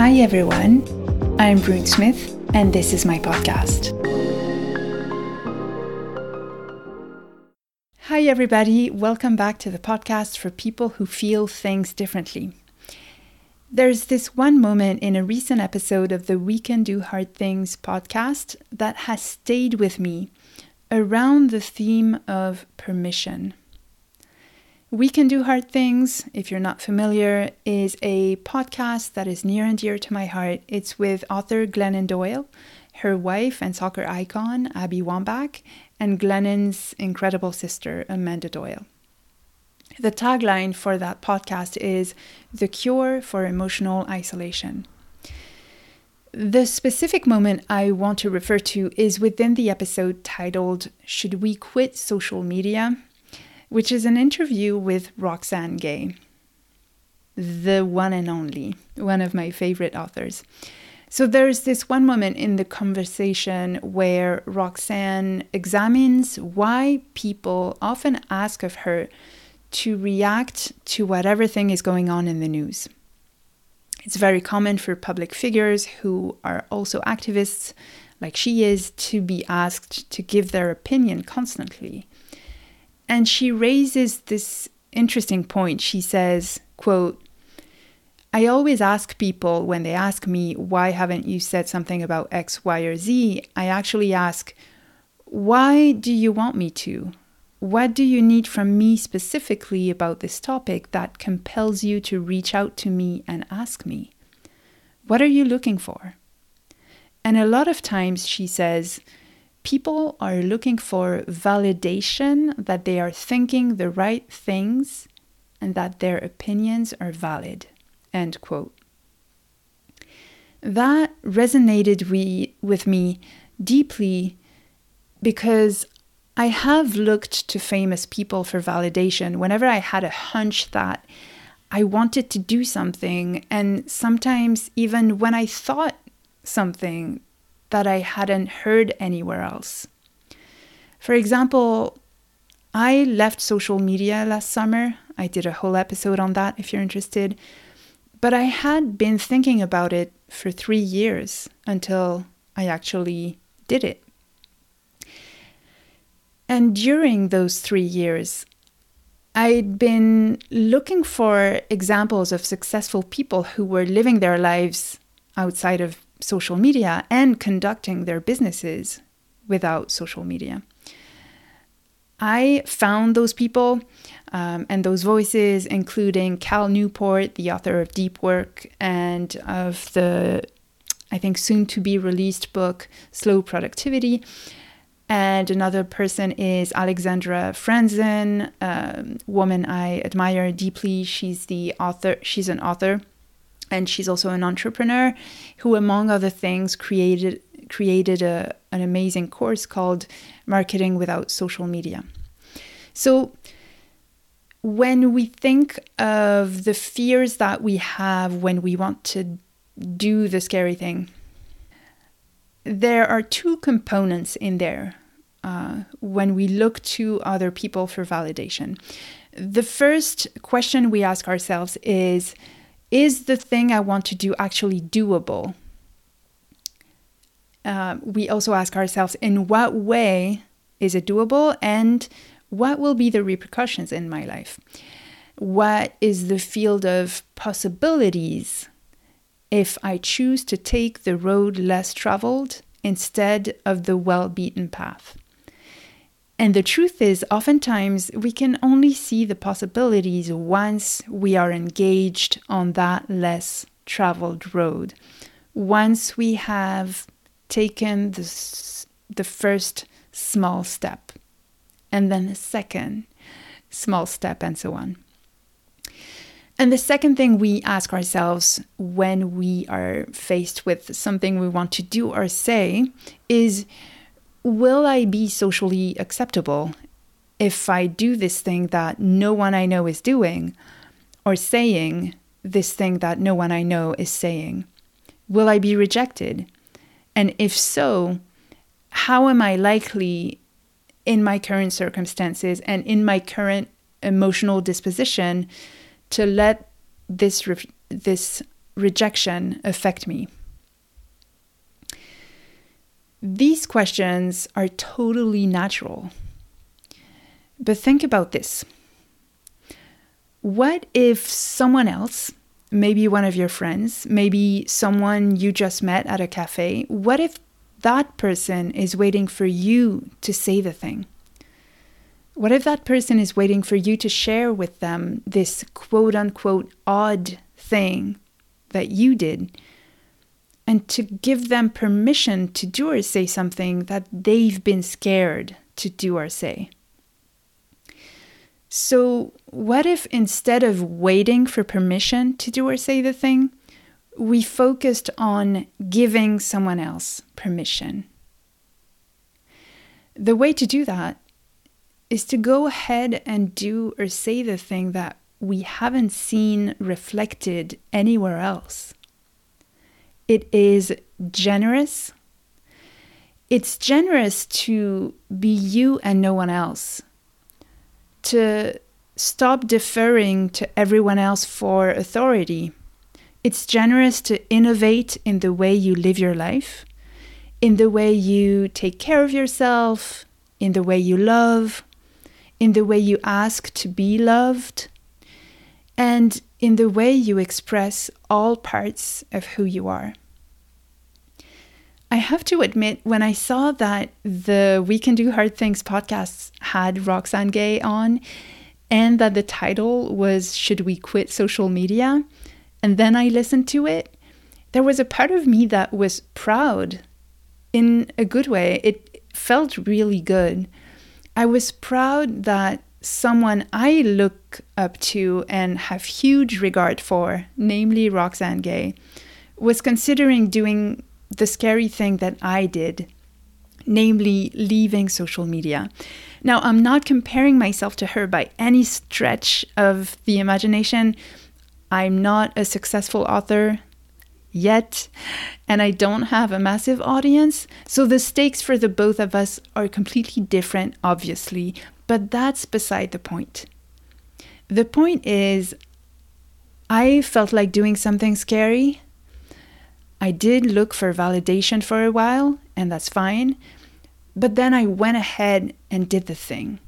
Hi everyone, I'm Brune Smith, and this is my podcast. Hi everybody, welcome back to the podcast for people who feel things differently. There's this one moment in a recent episode of the We Can Do Hard Things podcast that has stayed with me around the theme of permission. We Can Do Hard Things, if you're not familiar, is a podcast that is near and dear to my heart. It's with author Glennon Doyle, her wife and soccer icon, Abby Wambach, and Glennon's incredible sister, Amanda Doyle. The tagline for that podcast is The Cure for Emotional Isolation. The specific moment I want to refer to is within the episode titled Should We Quit Social Media? Which is an interview with Roxane Gay, the one and only, one of my favorite authors. So there's this one moment in the conversation where Roxane examines why people often ask of her to react to whatever thing is going on in the news. It's very common for public figures who are also activists, like she is, to be asked to give their opinion constantly. And she raises this interesting point. She says, quote, I always ask people when they ask me, why haven't you said something about X, Y, or Z? I actually ask, why do you want me to? What do you need from me specifically about this topic that compels you to reach out to me and ask me? What are you looking for? And a lot of times she says, people are looking for validation that they are thinking the right things and that their opinions are valid. End quote. That resonated we, with me deeply because I have looked to famous people for validation whenever I had a hunch that I wanted to do something, and sometimes even when I thought something that I hadn't heard anywhere else. For example, I left social media last summer. I did a whole episode on that if you're interested. But I had been thinking about it for three years until I actually did it. And during those three years, I'd been looking for examples of successful people who were living their lives outside of social media and conducting their businesses without social media. I found those people um, and those voices, including Cal Newport, the author of Deep Work and of the, I think, soon to be released book, Slow Productivity. And another person is Alexandra Franzen, um, woman I admire deeply. She's the author, she's an author and she's also an entrepreneur who among other things created created a, an amazing course called marketing without social media. So when we think of the fears that we have when we want to do the scary thing there are two components in there uh, when we look to other people for validation. The first question we ask ourselves is is the thing I want to do actually doable? Uh, we also ask ourselves, in what way is it doable and what will be the repercussions in my life? What is the field of possibilities if I choose to take the road less traveled instead of the well beaten path? And the truth is, oftentimes we can only see the possibilities once we are engaged on that less traveled road. Once we have taken the, the first small step, and then the second small step, and so on. And the second thing we ask ourselves when we are faced with something we want to do or say is will I be socially acceptable if I do this thing that no one I know is doing or saying this thing that no one I know is saying? Will I be rejected? And if so, how am I likely in my current circumstances and in my current emotional disposition to let this re- this rejection affect me? These questions are totally natural. But think about this. What if someone else, maybe one of your friends, maybe someone you just met at a cafe, what if that person is waiting for you to say the thing? What if that person is waiting for you to share with them this quote unquote odd thing that you did? And to give them permission to do or say something that they've been scared to do or say. So, what if instead of waiting for permission to do or say the thing, we focused on giving someone else permission? The way to do that is to go ahead and do or say the thing that we haven't seen reflected anywhere else. It is generous. It's generous to be you and no one else to stop deferring to everyone else for authority. It's generous to innovate in the way you live your life, in the way you take care of yourself, in the way you love, in the way you ask to be loved, and in the way you express all parts of who you are. I have to admit, when I saw that the We Can Do Hard Things podcast had Roxane Gay on, and that the title was Should We Quit Social Media? And then I listened to it, there was a part of me that was proud in a good way. It felt really good. I was proud that someone I look up to and have huge regard for, namely Roxane Gay, was considering doing the scary thing that I did, namely leaving social media. Now, I'm not comparing myself to her by any stretch of the imagination. I'm not a successful author yet, and I don't have a massive audience. So the stakes for the both of us are completely different, obviously, but that's beside the point. The point is, I felt like doing something scary I did look for validation for a while, and that's fine. But then I went ahead and did the thing.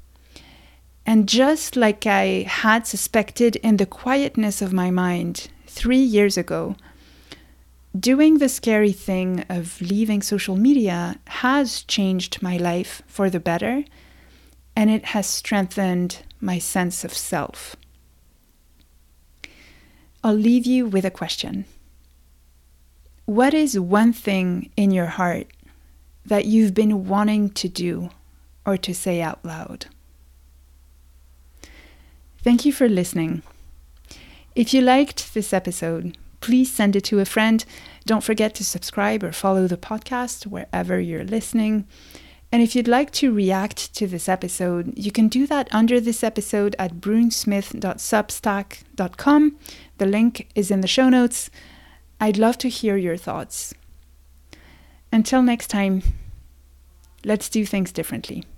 And just like I had suspected in the quietness of my mind three years ago, doing the scary thing of leaving social media has changed my life for the better, and it has strengthened my sense of self. I'll leave you with a question. What is one thing in your heart that you've been wanting to do or to say out loud? Thank you for listening. If you liked this episode, please send it to a friend. Don't forget to subscribe or follow the podcast wherever you're listening. And if you'd like to react to this episode, you can do that under this episode at brunesmith.substack.com. The link is in the show notes. I'd love to hear your thoughts. Until next time, let's do things differently.